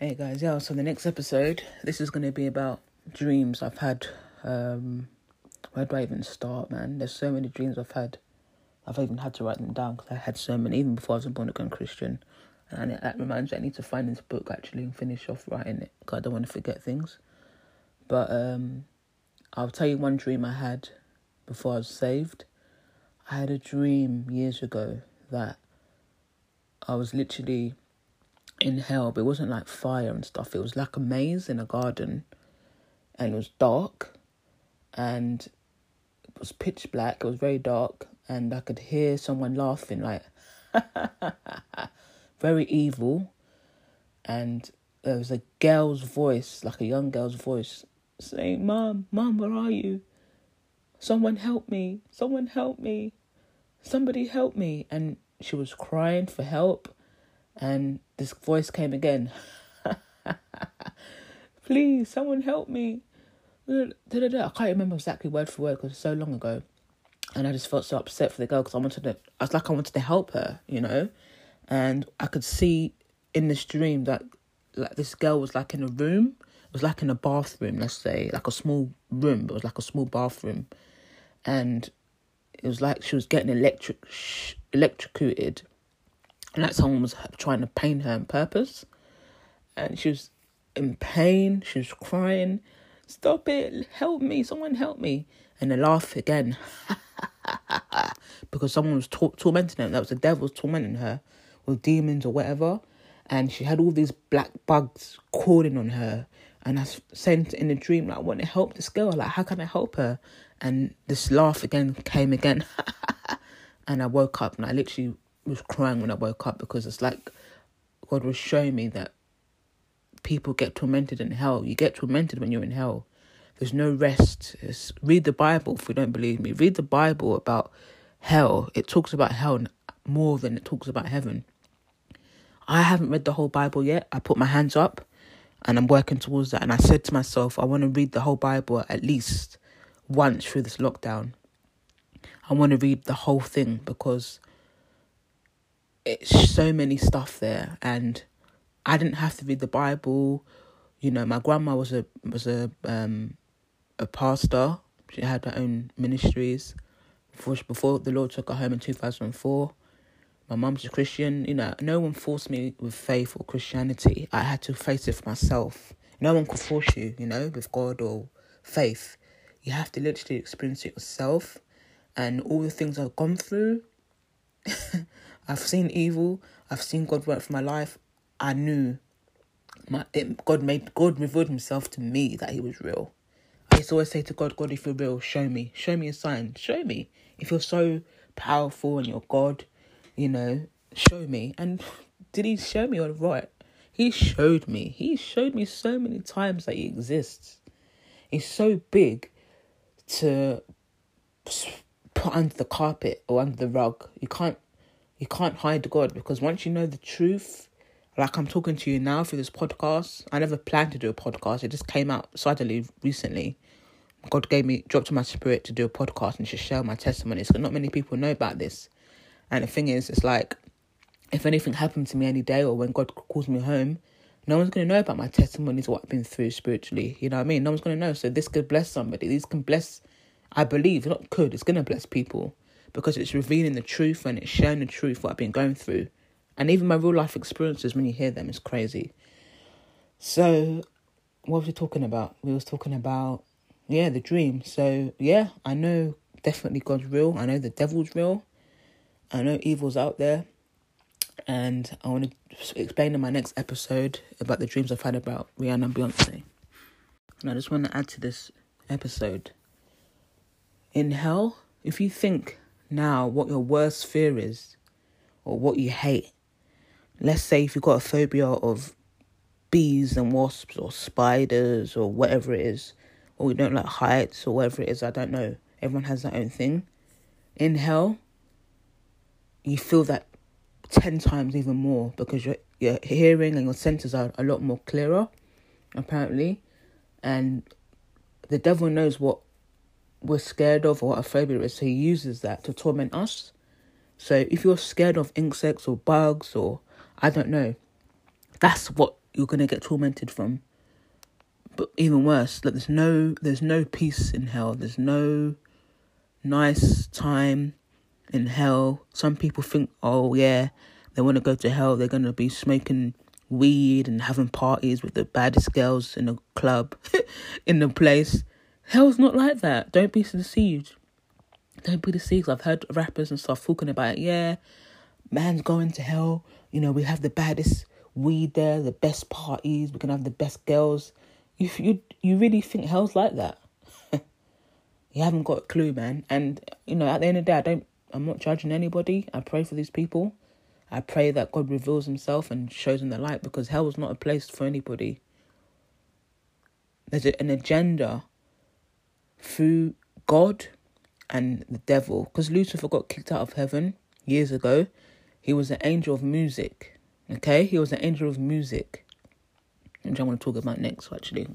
Hey guys, yeah, so the next episode, this is going to be about dreams I've had. Um, where do I even start, man? There's so many dreams I've had. I've even had to write them down because I had so many, even before I was a born again Christian. And that reminds me, I need to find this book actually and finish off writing it because I don't want to forget things. But um, I'll tell you one dream I had before I was saved. I had a dream years ago that I was literally in hell, but it wasn't like fire and stuff. It was like a maze in a garden, and it was dark, and it was pitch black. It was very dark, and I could hear someone laughing, like very evil, and there was a girl's voice, like a young girl's voice, saying, "Mom, mom, where are you? Someone help me! Someone help me! Somebody help me!" And she was crying for help and this voice came again. Please, someone help me. I can't remember exactly word for word because it's so long ago. And I just felt so upset for the girl because I wanted to, I was like, I wanted to help her, you know? And I could see in this dream that like this girl was like in a room. It was like in a bathroom, let's say, like a small room, but it was like a small bathroom. And it was like she was getting electric, electrocuted like someone was trying to pain her on purpose. And she was in pain, she was crying. Stop it, help me, someone help me. And they laugh again. because someone was tor- tormenting her. That was the devil tormenting her with demons or whatever. And she had all these black bugs crawling on her. And I sent in a dream, like, I want to help this girl. Like, how can I help her? And this laugh again came again. and I woke up and I literally was crying when I woke up because it's like God was showing me that people get tormented in hell. You get tormented when you're in hell. There's no rest. It's, read the Bible if you don't believe me. Read the Bible about hell. It talks about hell more than it talks about heaven. I haven't read the whole Bible yet. I put my hands up and I'm working towards that. And I said to myself, I want to read the whole Bible at least once through this lockdown. I want to read the whole thing because it's so many stuff there and I didn't have to read the Bible. You know, my grandma was a was a um a pastor. She had her own ministries before before the Lord took her home in two thousand and four. My mum's a Christian. You know, no one forced me with faith or Christianity. I had to face it for myself. No one could force you. You know, with God or faith, you have to literally experience it yourself. And all the things I've gone through. I've seen evil. I've seen God work for my life. I knew my it, God made God revealed Himself to me that He was real. I used to always say to God, God, if you're real, show me, show me a sign, show me. If you're so powerful and you're God, you know, show me. And did He show me all right? He showed me. He showed me so many times that He exists. He's so big to put under the carpet or under the rug. You can't you can't hide God because once you know the truth, like I'm talking to you now through this podcast, I never planned to do a podcast. It just came out suddenly recently. God gave me, dropped in my spirit to do a podcast and to share my testimonies. Because not many people know about this. And the thing is, it's like, if anything happened to me any day or when God calls me home, no one's going to know about my testimonies, what I've been through spiritually. You know what I mean? No one's going to know. So this could bless somebody. These can bless, I believe, not could, it's going to bless people because it's revealing the truth and it's showing the truth what I've been going through. And even my real life experiences, when you hear them, is crazy. So, what was we talking about? We was talking about, yeah, the dream. So, yeah, I know definitely God's real. I know the devil's real. I know evil's out there. And I want to explain in my next episode about the dreams I've had about Rihanna and Beyonce. And I just want to add to this episode. In hell, if you think now what your worst fear is or what you hate. Let's say if you've got a phobia of bees and wasps or spiders or whatever it is, or you don't like heights or whatever it is, I don't know. Everyone has their own thing. In hell, you feel that 10 times even more because your, your hearing and your senses are a lot more clearer, apparently. And the devil knows what we're scared of or what a phobia is, so he uses that to torment us. So if you're scared of insects or bugs or I don't know, that's what you're gonna get tormented from. But even worse, like there's no there's no peace in hell. There's no nice time in hell. Some people think, oh yeah, they want to go to hell. They're gonna be smoking weed and having parties with the baddest girls in the club, in the place. Hell's not like that. Don't be deceived. Don't be deceived. I've heard rappers and stuff talking about, it. yeah, man's going to hell. You know, we have the baddest weed there, the best parties. We can have the best girls. You you you really think hell's like that? you haven't got a clue, man. And you know, at the end of the day, I don't. I'm not judging anybody. I pray for these people. I pray that God reveals Himself and shows them the light because hell is not a place for anybody. There's an agenda through God and the devil because Lucifer got kicked out of heaven years ago. He was an angel of music. Okay, he was an angel of music, which I want to talk about next, actually.